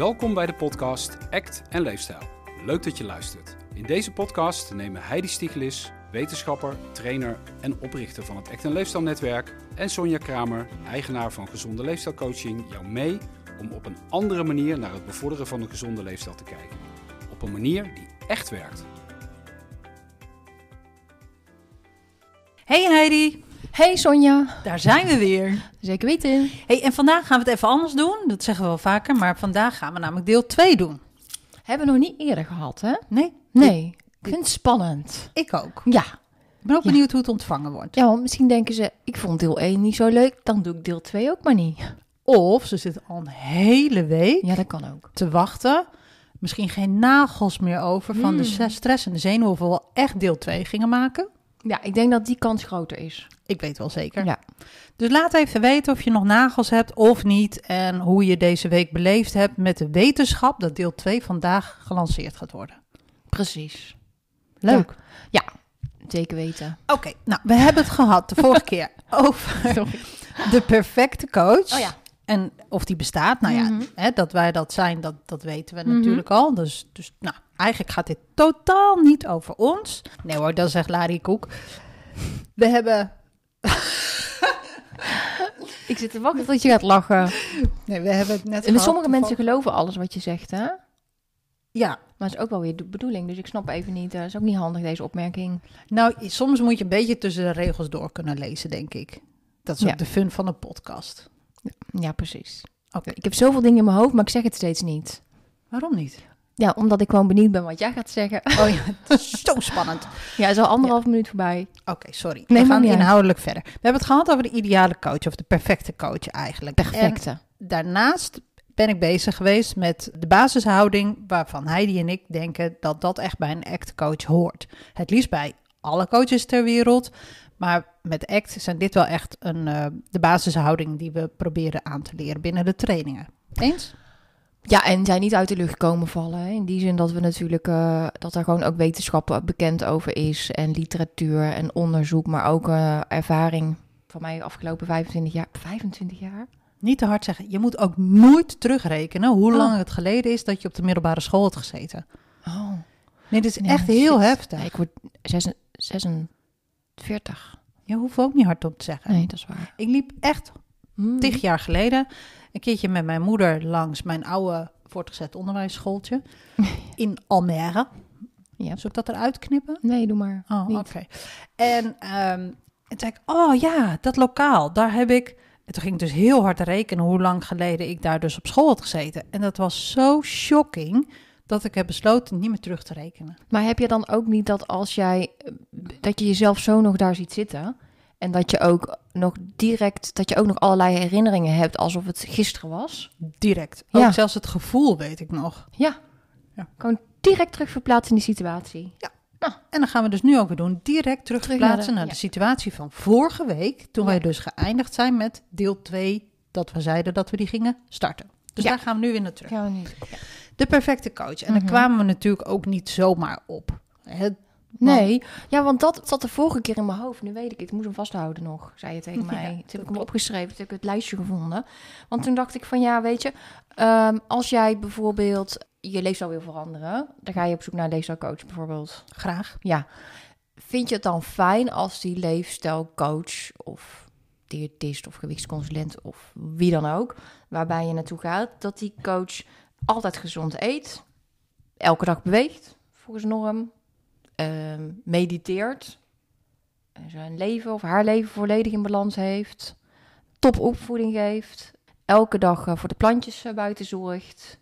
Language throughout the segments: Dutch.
Welkom bij de podcast Act en Leefstijl. Leuk dat je luistert. In deze podcast nemen Heidi Stiegelis, wetenschapper, trainer en oprichter van het Act en Leefstijl Netwerk, en Sonja Kramer, eigenaar van Gezonde Leefstijlcoaching, jou mee om op een andere manier naar het bevorderen van een gezonde leefstijl te kijken. Op een manier die echt werkt. Hey Heidi, Hey Sonja, daar zijn we weer. zeker weten. Hey, en vandaag gaan we het even anders doen. Dat zeggen we wel vaker, maar vandaag gaan we namelijk deel 2 doen. Hebben we nog niet eerder gehad, hè? Nee? Nee. Ik vind het spannend. Ik ook. Ja. Ik ben ook Ja. benieuwd hoe het ontvangen wordt. Ja, want misschien denken ze, ik vond deel 1 niet zo leuk, dan doe ik deel 2 ook maar niet. Of ze zitten al een hele week Ja, dat kan ook. te wachten. Misschien geen nagels meer over van de Hmm. stress en de zenuwen. Of we wel echt deel 2 gingen maken. Ja, ik denk dat die kans groter is. Ik weet wel zeker. Ja. Dus laat even weten of je nog nagels hebt of niet. En hoe je deze week beleefd hebt met de wetenschap dat deel 2 vandaag gelanceerd gaat worden. Precies. Leuk. Ja, zeker weten. Oké, nou, we hebben het gehad de vorige keer over de perfecte coach. Oh ja. En of die bestaat, nou ja, Mhm. hè, dat wij dat zijn, dat, dat weten we Mhm. natuurlijk al. Dus, dus nou, eigenlijk gaat dit totaal niet over ons. Nee hoor, dat zegt Larry Koek. We hebben, Ik zit te wachten tot je gaat lachen. nee, we hebben het net En sommige mensen geloven alles wat je zegt, hè? Ja, Maar dat is ook wel weer de bedoeling, dus ik snap even niet. Dat is ook niet handig, deze opmerking. nou, soms moet je een beetje tussen de regels door kunnen lezen, denk ik. Dat is Ja. ook de fun van een podcast. Ja, precies. Oké, Ik heb zoveel dingen in mijn hoofd, maar ik zeg het steeds niet. waarom niet? Ja, omdat ik gewoon benieuwd ben wat jij gaat zeggen. Oh ja, het is zo spannend. Ja, is al anderhalf minuut voorbij. Oké, sorry. Nee, we gaan uit. inhoudelijk verder. We hebben het gehad over de ideale coach of de perfecte coach eigenlijk. Perfecte. En daarnaast ben ik bezig geweest met de basishouding waarvan Heidi en ik denken dat dat echt bij een act coach hoort. Het liefst bij alle coaches ter wereld, maar met act zijn dit wel echt een, eh, de basishouding die we proberen aan te leren binnen de trainingen. Eens? Ja, en zijn niet uit de lucht komen vallen. Hè? In die zin dat we natuurlijk eh, dat er gewoon ook wetenschap bekend over is. En literatuur en onderzoek, maar ook eh, ervaring van mij de afgelopen 25 jaar. 25 jaar? Niet te hard zeggen. Je moet ook nooit terugrekenen hoe Oh. lang het geleden is dat je op de middelbare school had gezeten. Oh. Nee, dit is Nee, echt heel heftig. Nee, ik word 46. 46. Je hoeft ook niet hard op te zeggen. Nee, dat is waar. Ik liep echt Hmm. tig jaar geleden een keertje met mijn moeder langs mijn oude voortgezet onderwijsschooltje in Almere. Ja. Zal ik dat eruit knippen? Nee, doe maar. Oh, oké. En, ehm, en zei ik, oh ja, dat lokaal, daar heb ik... En toen ging ik dus heel hard rekenen hoe lang geleden ik daar dus op school had gezeten. En dat was zo shocking dat ik heb besloten niet meer terug te rekenen. Maar heb je dan ook niet dat als jij dat je jezelf zo nog daar ziet zitten en dat je ook nog direct dat je ook nog allerlei herinneringen hebt alsof het gisteren was? Direct. Ook Ja. zelfs het gevoel weet ik nog. Ja. Ja. Gewoon direct terug verplaatsen in die situatie. En dan gaan we dus nu ook weer doen. Direct terug Terug naar naar de, ja. situatie van vorige week. Toen Ja. wij dus geëindigd zijn met deel 2. Dat we zeiden dat we die gingen starten. Dus Ja. daar gaan we nu weer naar terug. Gaan we niet. De perfecte coach. En Mhm. daar kwamen we natuurlijk ook niet zomaar op. Het, Nee, ja, want dat zat de vorige keer in mijn hoofd. Nu weet ik het. Ik moest hem vasthouden nog, zei je tegen mij. toen heb ik hem opgeschreven, toen heb ik het lijstje gevonden. Want toen dacht ik van ja, weet je, ehm, als jij bijvoorbeeld je leefstijl wil veranderen, dan ga je op zoek naar een leefstijlcoach bijvoorbeeld. graag. Ja, vind je het dan fijn als die leefstijlcoach of diëtist of gewichtsconsulent of wie dan ook, waarbij je naartoe gaat, dat die coach altijd gezond eet, elke dag beweegt volgens norm, ehm, mediteert, en zijn leven of haar leven volledig in balans heeft, top opvoeding geeft, elke dag eh, voor de plantjes eh, buiten zorgt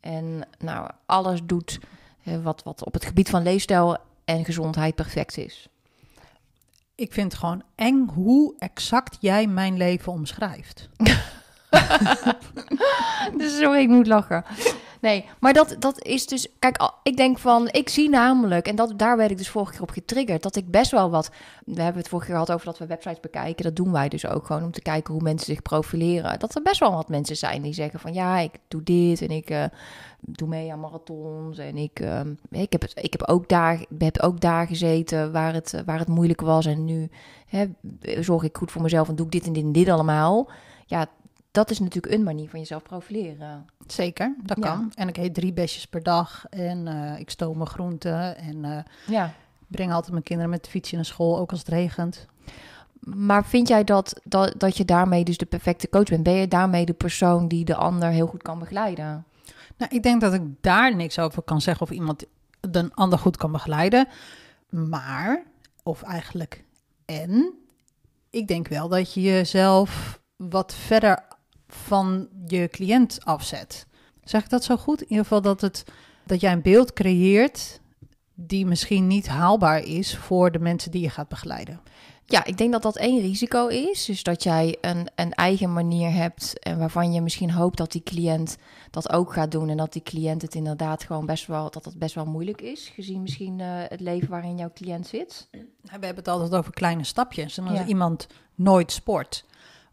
en nou alles doet eh, wat, wat op het gebied van leefstijl en gezondheid perfect is. Ik vind het gewoon eng hoe exact jij mijn leven omschrijft. Dus sorry, ik moet lachen. Nee, maar dat, dat is dus... Kijk, ik denk van... Ik zie namelijk, en dat, daar werd ik dus vorige keer op getriggerd... dat ik best wel wat... We hebben het vorige keer gehad over dat we websites bekijken. Dat doen wij dus ook gewoon om te kijken hoe mensen zich profileren. Dat er best wel wat mensen zijn die zeggen van... Ja, ik doe dit en ik eh, doe mee aan marathons. En ik, eh, ik, heb, het, ik heb, ook daar, heb ook daar gezeten waar het, waar het moeilijk was. En nu hè, zorg ik goed voor mezelf en doe ik dit en dit en dit allemaal. Ja, dat is natuurlijk een manier van jezelf profileren. Zeker, dat Ja. kan. En ik eet drie besjes per dag en eh, ik stoom mijn groenten en eh, Ja. breng altijd mijn kinderen met de fietsje naar school, ook als het regent. Maar vind jij dat, dat, dat je daarmee dus de perfecte coach bent? Ben je daarmee de persoon die de ander heel goed kan begeleiden? Nou, ik denk dat ik daar niks over kan zeggen of iemand de ander goed kan begeleiden. Maar, of eigenlijk en, ik denk wel dat je jezelf wat verder van je cliënt afzet. Zeg ik dat zo goed? In ieder geval dat, het, dat jij een beeld creëert die misschien niet haalbaar is voor de mensen die je gaat begeleiden. Ja, ik denk dat dat één risico is. Dus dat jij een, een eigen manier hebt en waarvan je misschien hoopt dat die cliënt dat ook gaat doen. En dat die cliënt het inderdaad gewoon best wel, dat het best wel moeilijk is. Gezien misschien eh, het leven waarin jouw cliënt zit. We hebben het altijd over kleine stapjes. En als Ja. iemand nooit sport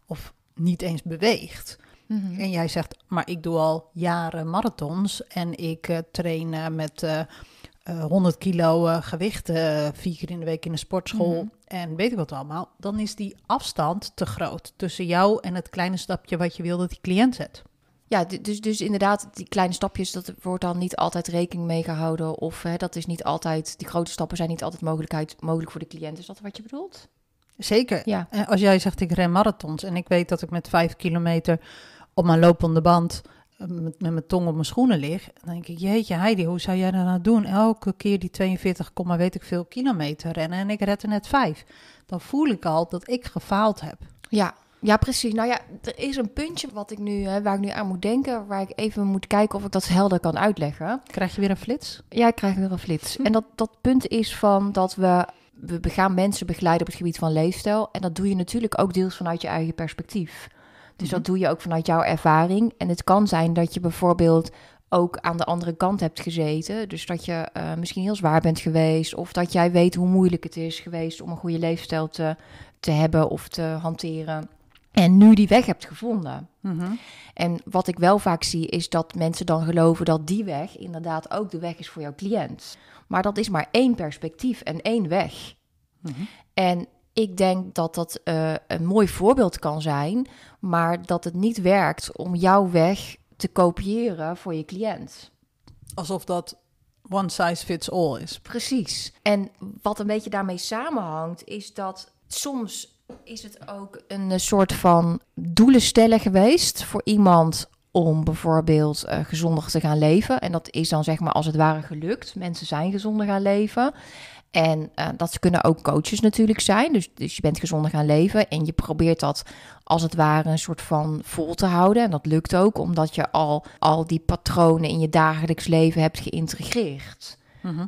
of niet eens beweegt, Mhm. En jij zegt, maar ik doe al jaren marathons en ik eh, train eh, met eh, eh, 100 kilo gewicht eh, vier keer in de week in de sportschool Mhm. en weet ik wat allemaal. Dan is die afstand te groot tussen jou en het kleine stapje wat je wil dat die cliënt zet. Ja, dus, dus inderdaad, die kleine stapjes, dat wordt dan niet altijd rekening mee gehouden. Of hè, dat is niet altijd, die grote stappen zijn niet altijd mogelijkheid, mogelijk voor de cliënt. Is dat wat je bedoelt? Zeker. Ja. En als jij zegt ik ren marathons en ik weet dat ik met vijf kilometer op mijn lopende band eh, met, met mijn tong op mijn schoenen lig, dan denk ik, jeetje Heidi, hoe zou jij dat nou doen? Elke keer die 42, komma weet ik veel kilometer rennen en ik red er net vijf. Dan voel ik al dat ik gefaald heb. Ja, ja, precies. Nou ja, er is een puntje wat ik nu, hè, waar ik nu aan moet denken, waar ik even moet kijken of ik dat helder kan uitleggen. Krijg je weer een flits? Ja, ik krijg weer een flits. En dat, dat punt is van dat we, we gaan mensen begeleiden op het gebied van leefstijl. En dat doe je natuurlijk ook deels vanuit je eigen perspectief. Dus dat doe je ook vanuit jouw ervaring. En het kan zijn dat je bijvoorbeeld ook aan de andere kant hebt gezeten. Dus dat je eh, misschien heel zwaar bent geweest. Of dat jij weet hoe moeilijk het is geweest om een goede leefstijl te, te hebben of te hanteren. En nu die weg hebt gevonden. En wat ik wel vaak zie is dat mensen dan geloven dat die weg inderdaad ook de weg is voor jouw cliënt. Maar dat is maar één perspectief en één weg. En ik denk dat dat eh, een mooi voorbeeld kan zijn, maar dat het niet werkt om jouw weg te kopiëren voor je cliënt. Alsof dat one size fits all is. Precies. En wat een beetje daarmee samenhangt, is dat soms is het ook een eh, soort van doelen stellen geweest voor iemand om bijvoorbeeld eh, gezonder te gaan leven. En dat is dan zeg maar als het ware gelukt. Mensen zijn gezonder gaan leven. En eh, dat kunnen ook coaches natuurlijk zijn. Dus, dus je bent gezonder gaan leven en je probeert dat als het ware een soort van vol te houden. En dat lukt ook omdat je al, al die patronen in je dagelijks leven hebt geïntegreerd.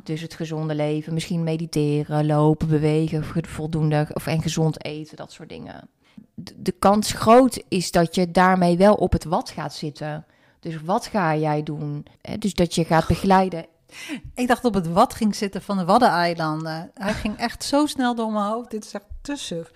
Dus het gezonde leven, misschien mediteren, lopen, bewegen, vo- voldoende of en gezond eten, dat soort dingen. De, kans groot is dat je daarmee wel op het wat gaat zitten. Dus wat ga jij doen? Hè, Dus dat je gaat begeleiden. Ik dacht op het wat ging zitten van de Waddeneilanden. Hij ging echt zo snel door mijn hoofd. Dit is echt te suf.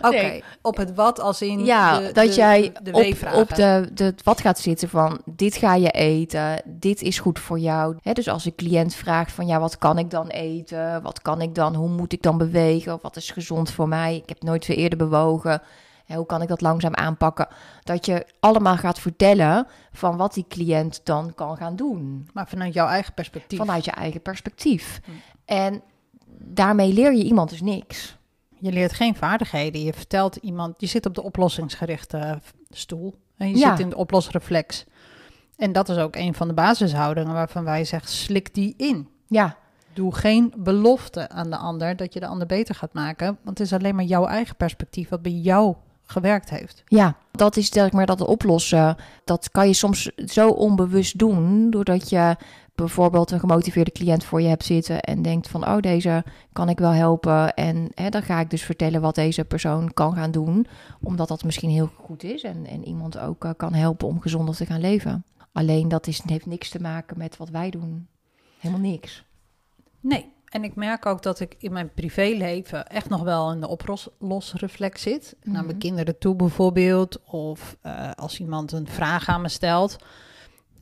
Oké, Nee. op het wat als in Ja, de, dat de- jij de op, de, de wat gaat zitten van dit ga je eten, dit is goed voor jou. Hè, dus als een cliënt vraagt van ja, wat kan ik dan eten? Wat kan ik dan? Hoe moet ik dan bewegen? Wat is gezond voor mij? Ik heb nooit weer eerder bewogen. Hè, hoe kan ik dat langzaam aanpakken? Dat je allemaal gaat vertellen van wat die cliënt dan kan gaan doen. Maar vanuit jouw eigen perspectief. Vanuit je eigen perspectief. En daarmee leer je iemand dus niks. Je leert geen vaardigheden. Je vertelt iemand, je zit op de oplossingsgerichte eh, stoel. En je Ja. zit in de oplosreflex. En dat is ook een van de basishoudingen waarvan wij zeggen, slik die in. Ja, Doe geen belofte aan de ander dat je de ander beter gaat maken. Want het is alleen maar jouw eigen perspectief wat bij jou gewerkt heeft. Ja, dat is zeg maar dat oplossen. Dat kan je soms zo onbewust doen, doordat je bijvoorbeeld een gemotiveerde cliënt voor je hebt zitten en denkt van, oh, deze kan ik wel helpen. En hè, dan ga ik dus vertellen wat deze persoon kan gaan doen, omdat dat misschien heel goed is en, en iemand ook eh, kan helpen om gezonder te gaan leven. Alleen dat is, heeft niks te maken met wat wij doen. Helemaal niks. Nee. En ik merk ook dat ik in mijn privéleven echt nog wel in de oplosreflex zit. Naar mijn kinderen toe bijvoorbeeld. Of eh, als iemand een vraag aan me stelt.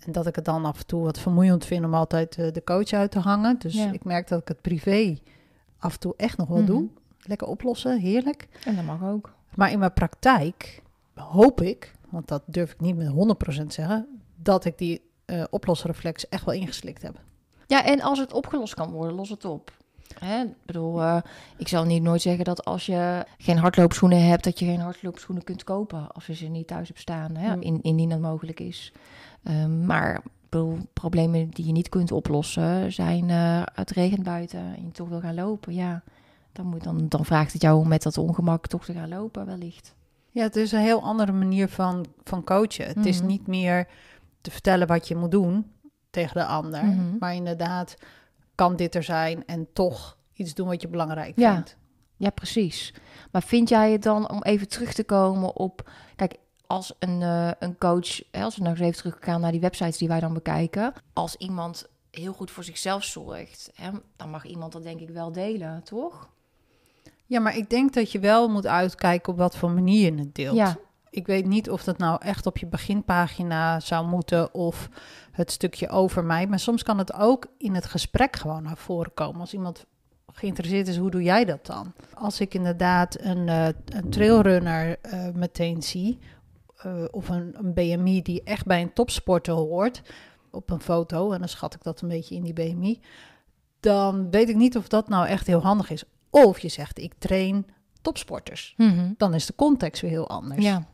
En dat ik het dan af en toe wat vermoeiend vind om altijd eh, de coach uit te hangen. Dus Ja. ik merk dat ik het privé af en toe echt nog wel Mhm. doe. Lekker oplossen, heerlijk. En dat mag ook. Maar in mijn praktijk hoop ik want dat durf ik niet met 100% zeggen, dat ik die uh, oplosreflex echt wel ingeslikt heb. Ja, en als het opgelost kan worden, los het op. Hè? Ik bedoel, uh, ik zal niet nooit zeggen dat als je geen hardloopschoenen hebt, dat je geen hardloopschoenen kunt kopen als je ze niet thuis hebt staan, hè? In, indien dat mogelijk is. Um, maar bedoel, problemen die je niet kunt oplossen zijn uh, het regent buiten en je toch wil gaan lopen. Ja, dan, moet, dan, dan vraagt het jou om met dat ongemak toch te gaan lopen, wellicht. Ja, het is een heel andere manier van, van coachen. Het mm -hmm. is niet meer te vertellen wat je moet doen tegen de ander, Mm -hmm. maar inderdaad kan dit er zijn en toch iets doen wat je belangrijk ja. vindt. Ja, precies. Maar vind jij het dan, om even terug te komen op... Kijk, als een, uh, een coach, hè, als we nog eens even teruggaan naar die websites die wij dan bekijken... als iemand heel goed voor zichzelf zorgt, hè, dan mag iemand dat denk ik wel delen, toch? Ja, maar ik denk dat je wel moet uitkijken op wat voor manier je het deelt. Ja. Ik weet niet of dat nou echt op je beginpagina zou moeten of het stukje over mij. Maar soms kan het ook in het gesprek gewoon naar voren komen. Als iemand geïnteresseerd is, hoe doe jij dat dan? Als ik inderdaad een, uh, een trailrunner uh, meteen zie, uh, of een, een, BMI die echt bij een topsporter hoort, op een foto, en dan schat ik dat een beetje in die BMI, dan weet ik niet of dat nou echt heel handig is. Of je zegt, ik train topsporters. Mm -hmm. Dan is de context weer heel anders. Ja.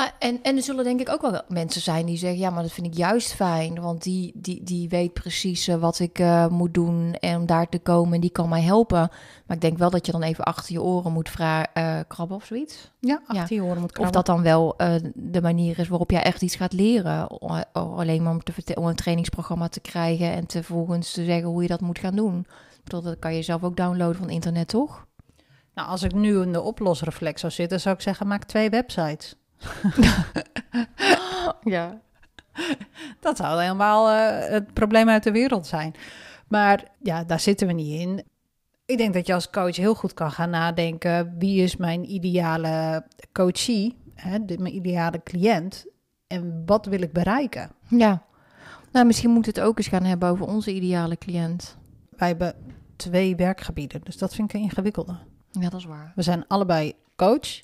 Maar, en, en er zullen denk ik ook wel mensen zijn die zeggen... ja, maar dat vind ik juist fijn... want die, die, die weet precies uh, wat ik uh, moet doen en om daar te komen... en die kan mij helpen. Maar ik denk wel dat je dan even achter je oren moet vragen, uh, krabben of zoiets. Ja, achter ja. je oren moet krabben. Of dat dan wel de manier is waarop jij echt iets gaat leren. Alleen maar om, te, om een trainingsprogramma te krijgen... en te vervolgens te zeggen hoe je dat moet gaan doen. Bedoel, dat kan je zelf ook downloaden van internet, toch? Nou, als ik nu in de oplosreflex zou zitten... zou ik zeggen, maak twee websites. ja. Dat zou helemaal uh, het probleem uit de wereld zijn. Maar ja, daar zitten we niet in. Ik denk dat je als coach heel goed kan gaan nadenken: wie is mijn ideale coachie, hè, de, mijn ideale cliënt, en wat wil ik bereiken? Ja, nou, misschien moet het ook eens gaan hebben over onze ideale cliënt. Wij hebben twee werkgebieden, dus dat vind ik een ingewikkelde. Ja, dat is waar. We zijn allebei coach.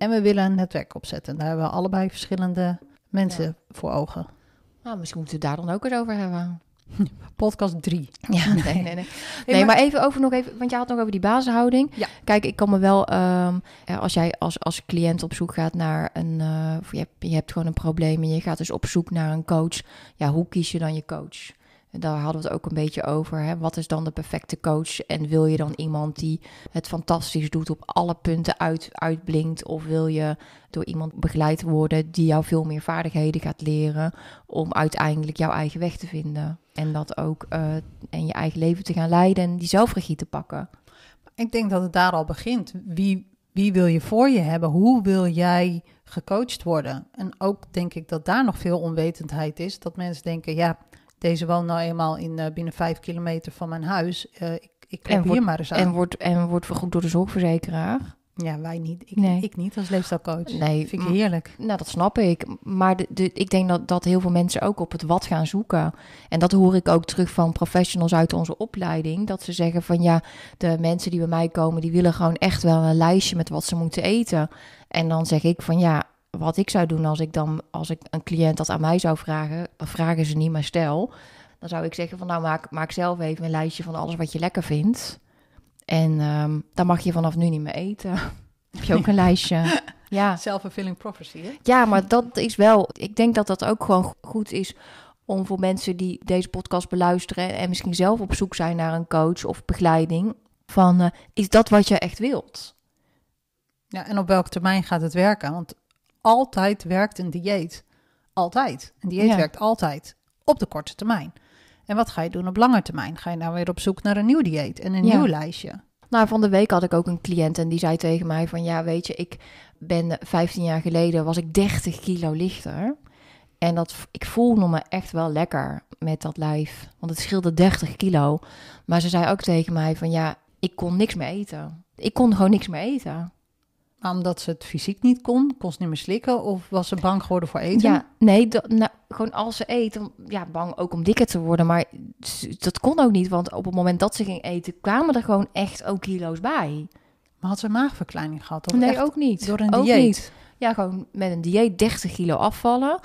En we willen een netwerk opzetten. Daar hebben we allebei verschillende mensen ja. voor ogen. Nou, misschien moeten we het daar dan ook eens over hebben. Podcast 3. Ja, nee, nee, nee. nee, nee maar even over nog even, want je had nog over die basishouding. Ja. Kijk, ik kan me wel, um, als jij als, als cliënt op zoek gaat naar een, uh, je, hebt, je hebt gewoon een probleem en je gaat dus op zoek naar een coach. Ja, hoe kies je dan je coach? Daar hadden we het ook een beetje over. Hè? Wat is dan de perfecte coach? En wil je dan iemand die het fantastisch doet, op alle punten uit, uitblinkt? Of wil je door iemand begeleid worden die jou veel meer vaardigheden gaat leren om uiteindelijk jouw eigen weg te vinden? En dat ook uh, en je eigen leven te gaan leiden en die zelfregie te pakken. Ik denk dat het daar al begint. Wie, wie wil je voor je hebben? Hoe wil jij gecoacht worden? En ook denk ik dat daar nog veel onwetendheid is. Dat mensen denken, ja, deze woont nou eenmaal in, uh, binnen vijf kilometer van mijn huis. Uh, ik, ik klop hier maar eens aan. En wordt, en wordt vergoed door de zorgverzekeraar. Ja, wij niet. Ik, Nee. ik niet als leefstijlcoach. Nee, Vind ik heerlijk. Nou, dat snap ik. Maar de, de, ik denk dat, dat heel veel mensen ook op het wat gaan zoeken. En dat hoor ik ook terug van professionals uit onze opleiding. Dat ze zeggen van ja, de mensen die bij mij komen, die willen gewoon echt wel een lijstje met wat ze moeten eten. En dan zeg ik van ja, wat ik zou doen als ik dan, als ik een cliënt dat aan mij zou vragen, vragen ze niet, maar stel. Dan zou ik zeggen van nou, maak, maak zelf even een lijstje van alles wat je lekker vindt. En ehm, dan mag je vanaf nu niet meer eten. Heb je ook een lijstje? Ja. Self-fulfilling prophecy, hè? Ja, maar dat is wel. Ik denk dat dat ook gewoon goed is om voor mensen die deze podcast beluisteren en misschien zelf op zoek zijn naar een coach of begeleiding. Van eh, is dat wat je echt wilt? Ja, en op welke termijn gaat het werken? Want altijd werkt een dieet. Altijd. Een dieet Ja. werkt altijd. Op de korte termijn. En wat ga je doen op lange termijn? Ga je nou weer op zoek naar een nieuw dieet en een Ja. nieuw lijstje? Nou, van de week had ik ook een cliënt en die zei tegen mij van ja, weet je, ik ben eh, 15 jaar geleden was ik 30 kilo lichter. En dat, ik voelde me echt wel lekker met dat lijf. Want het scheelde 30 kilo. Maar ze zei ook tegen mij van ja, ik kon niks meer eten. Ik kon gewoon niks meer eten. Maar Omdat ze het fysiek niet kon, kon ze niet meer slikken of was ze bang geworden voor eten? Ja, nee, dat, nou, gewoon als ze eet, dan- ja, bang ook om dikker te worden. Maar dat kon ook niet, want op het moment dat ze ging eten, kwamen er gewoon echt ook kilo's bij. Maar had ze maagverkleining gehad? Of nee, ook niet. door een ook dieet? niet. Ja, gewoon met een dieet 30 kilo afvallen.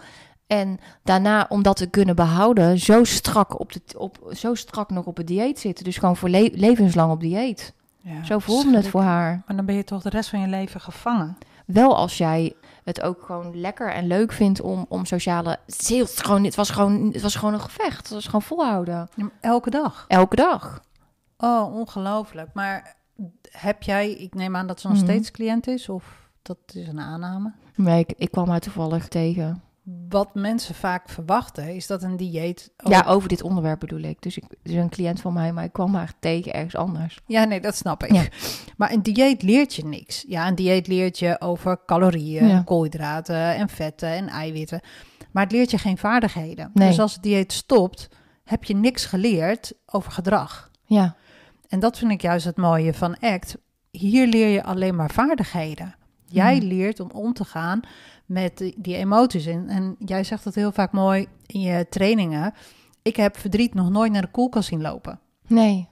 En daarna, om dat te kunnen behouden, zo strak, op de, op, zo strak nog op het dieet zitten. Dus gewoon voor le- levenslang op dieet. Ja, Zo voelde het voor haar. Maar dan ben je toch de rest van je leven gevangen. Wel als jij het ook gewoon lekker en leuk vindt om, om sociale... Het, gewoon, het, was gewoon, het was gewoon een gevecht. Het was gewoon volhouden. Elke dag. Elke dag. Oh, ongelooflijk. Maar heb jij, ik neem aan dat ze nog Mhm. steeds cliënt is, of dat is een aanname. Nee, ik, ik kwam haar toevallig tegen. Wat mensen vaak verwachten is dat een dieet. ook- Ja, over dit onderwerp bedoel ik. Dus ik is een cliënt van mij, maar ik kwam haar tegen ergens anders. Ja, nee, dat snap ik. Ja. Maar een dieet leert je niks. Ja, een dieet leert je over calorieën, Ja. koolhydraten en vetten en eiwitten. Maar het leert je geen vaardigheden. Nee. Dus als het dieet stopt, heb je niks geleerd over gedrag. Ja, En dat vind ik juist het mooie van ACT. Hier leer je alleen maar vaardigheden. Jij Mhm. leert om om te gaan met die, emoties. En, en jij zegt dat heel vaak mooi in je trainingen. Ik heb verdriet nog nooit naar de koelkast zien lopen. nee.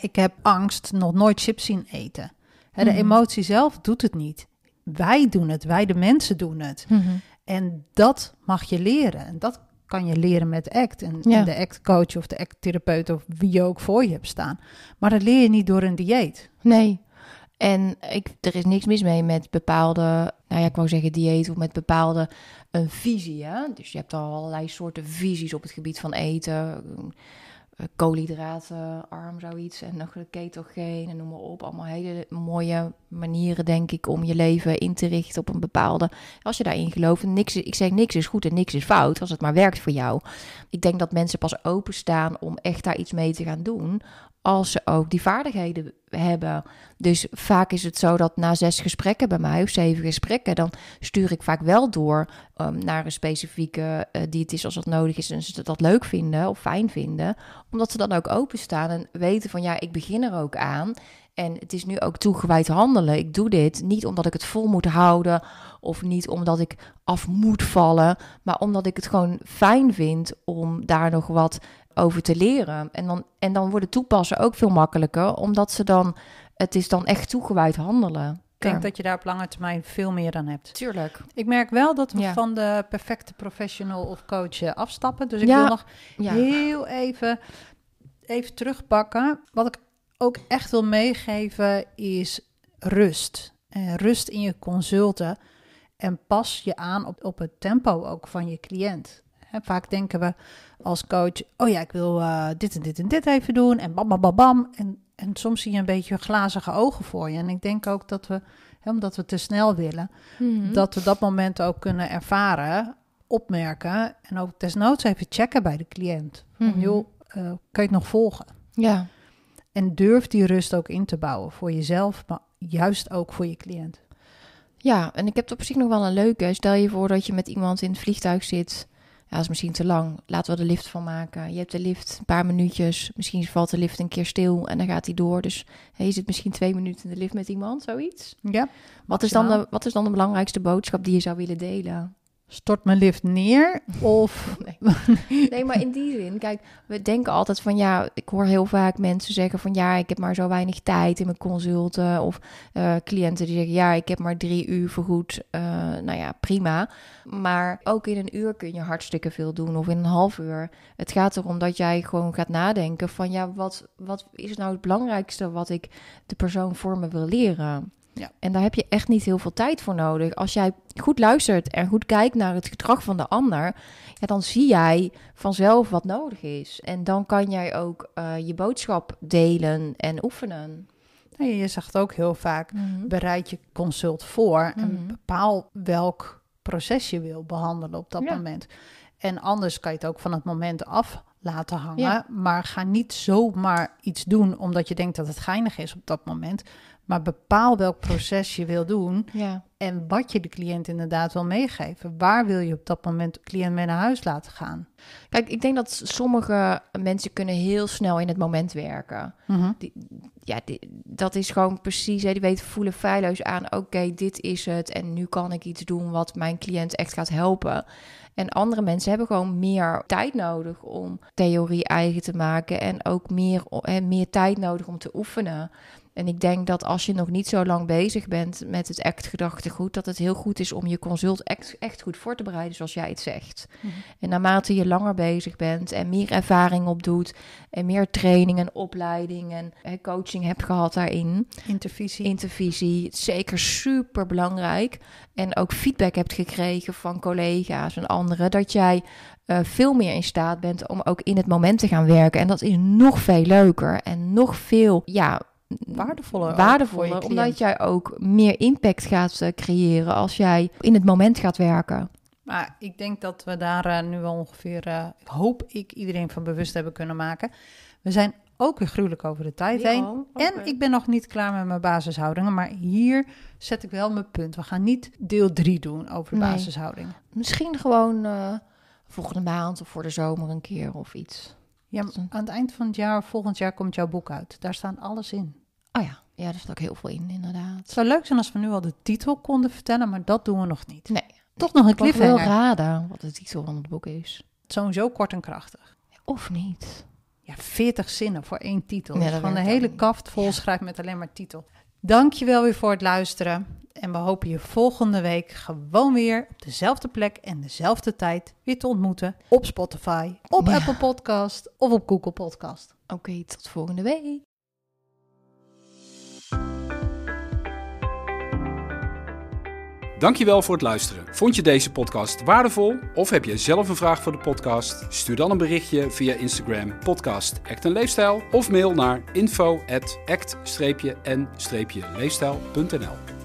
Ik heb angst nog nooit chips zien eten. De Mhm. emotie zelf doet het niet. Wij doen het, wij de mensen doen het. Mhm. En dat mag je leren. En dat kan je leren met ACT. En, Ja. en de ACT-coach of de ACT-therapeut of wie je ook voor je hebt staan. Maar dat leer je niet door een dieet. Nee. En ik, er is niks mis mee met bepaalde, nou ja, ik wou zeggen dieet of met bepaalde een visie. Hè? Dus je hebt al allerlei soorten visies op het gebied van eten. eh, Koolhydratenarm, zoiets. En nog de ketogeen en noem maar op. Allemaal hele mooie manieren, denk ik, om je leven in te richten op een bepaalde... Als je daarin gelooft, niks, ik zeg niks is goed en niks is fout, als het maar werkt voor jou. Ik denk dat mensen pas openstaan om echt daar iets mee te gaan doen als ze ook die vaardigheden hebben. Dus vaak is het zo dat na zes gesprekken bij mij, of zeven gesprekken, dan stuur ik vaak wel door um, naar een specifieke uh, diëtist als dat nodig is en ze dat leuk vinden of fijn vinden. Omdat ze dan ook openstaan en weten van ja, ik begin er ook aan. En het is nu ook toegewijd handelen. Ik doe dit niet omdat ik het vol moet houden of niet omdat ik af moet vallen, maar omdat ik het gewoon fijn vind om daar nog wat over te leren. En dan, en dan wordt het toepassen ook veel makkelijker, omdat ze dan, het is dan echt toegewijd handelen. Ik denk dat je daar op lange termijn veel meer aan hebt. Tuurlijk. Ik merk wel dat we Ja. van de perfecte professional of coach eh, afstappen. Dus ik Ja. wil nog Ja. heel even, even terugpakken. Wat ik ook echt wil meegeven is rust. En rust in je consulten. En pas je aan op, op het tempo ook van je cliënt. Vaak denken we als coach, oh ja, ik wil eh, dit en dit en dit even doen. En bam, bam, bam, bam. En, en soms zie je een beetje glazige ogen voor je. En ik denk ook dat we, hè, omdat we te snel willen, Mhm. dat we dat moment ook kunnen ervaren, opmerken. En ook desnoods even checken bij de cliënt. Mhm. joh, eh, kan je het nog volgen? Ja. En durf die rust ook in te bouwen voor jezelf, maar juist ook voor je cliënt. ja, en ik heb op zich nog wel een leuke. Stel je voor dat je met iemand in het vliegtuig zit. Ja, dat is misschien te lang. Laten we de lift van maken. Je hebt de lift een paar minuutjes. Misschien valt de lift een keer stil en dan gaat hij door. Dus hey, je zit misschien twee minuten in de lift met iemand, zoiets. Ja. Wat is, dan de, wat is dan de belangrijkste boodschap die je zou willen delen? Stort mijn lift neer of Nee, maar in die zin, kijk, we denken altijd van ja, ik hoor heel vaak mensen zeggen van ja, ik heb maar zo weinig tijd in mijn consulten. Of eh, cliënten die zeggen ja, ik heb maar drie uur vergoed. Eh nou ja, prima. Maar ook in een uur kun je hartstikke veel doen of in een half uur. Het gaat erom dat jij gewoon gaat nadenken van ja, wat, wat is nou het belangrijkste wat ik de persoon voor me wil leren? Ja. En daar heb je echt niet heel veel tijd voor nodig. Als jij goed luistert en goed kijkt naar het gedrag van de ander, ja, dan zie jij vanzelf wat nodig is. En dan kan jij ook eh, je boodschap delen en oefenen. Je zegt ook heel vaak, bereid je consult voor en Mhm. bepaal welk proces je wil behandelen op dat Ja. moment. En anders kan je het ook van het moment af laten hangen. Ja. Maar ga niet zomaar iets doen omdat je denkt dat het geinig is op dat moment. Maar bepaal welk proces je wil doen Ja. en wat je de cliënt inderdaad wil meegeven. Waar wil je op dat moment de cliënt mee naar huis laten gaan? Kijk, ik denk dat sommige mensen kunnen heel snel in het moment werken. Die, ja, die- dat is gewoon precies, hè, die weten voelen feilloos aan, oké, dit is het en nu kan ik iets doen wat mijn cliënt echt gaat helpen. En andere mensen hebben gewoon meer tijd nodig om theorie eigen te maken en ook meer, hè, meer tijd nodig om te oefenen. En ik denk dat als je nog niet zo lang bezig bent met het ACT-gedachtegoed, dat het heel goed is om je consult echt, echt goed voor te bereiden, zoals jij het zegt. Mhm. En naarmate je langer bezig bent en meer ervaring opdoet en meer training en opleiding en hè, coaching hebt gehad daarin, Intervisie. intervisie, zeker super belangrijk. En ook feedback hebt gekregen van collega's en anderen, dat jij eh, veel meer in staat bent om ook in het moment te gaan werken. En dat is nog veel leuker en nog veel, ja, waardevoller. waardevoller, voor je omdat jij ook meer impact gaat eh, creëren als jij in het moment gaat werken. Maar ik denk dat we daar eh, nu wel ongeveer, eh, hoop ik, iedereen van bewust hebben kunnen maken. We zijn ook weer gruwelijk over de tijd heen. En ik ben nog niet klaar met mijn basishoudingen, maar hier zet ik wel mijn punt. We gaan niet deel 3 doen over de Nee. basishoudingen. Misschien gewoon eh, volgende maand of voor de zomer een keer of iets. Ja, aan het eind van het jaar, volgend jaar, komt jouw boek uit. Daar staan alles in. Oh ja, ja, daar staat ook heel veel in, inderdaad. Het zou leuk zijn als we nu al de titel konden vertellen, maar dat doen we nog niet. Nee. Toch nog een Ik mag wel cliffhanger. raden wat de titel van het boek is. Sowieso kort en krachtig. Of niet. Ja, 40 zinnen voor één titel. Ja, dus van de hele kaft vol Ja. schrijft met alleen maar titel. Dankjewel weer voor het luisteren. En we hopen je volgende week gewoon weer op dezelfde plek en dezelfde tijd weer te ontmoeten. Op Spotify, op Ja. Apple Podcast of op Google Podcast. Oké, tot volgende week. Dankjewel voor het luisteren. Vond je deze podcast waardevol of heb je zelf een vraag voor de podcast? Stuur dan een berichtje via Instagram podcast Act en Leefstijl of mail naar act-en-leefstijl.nl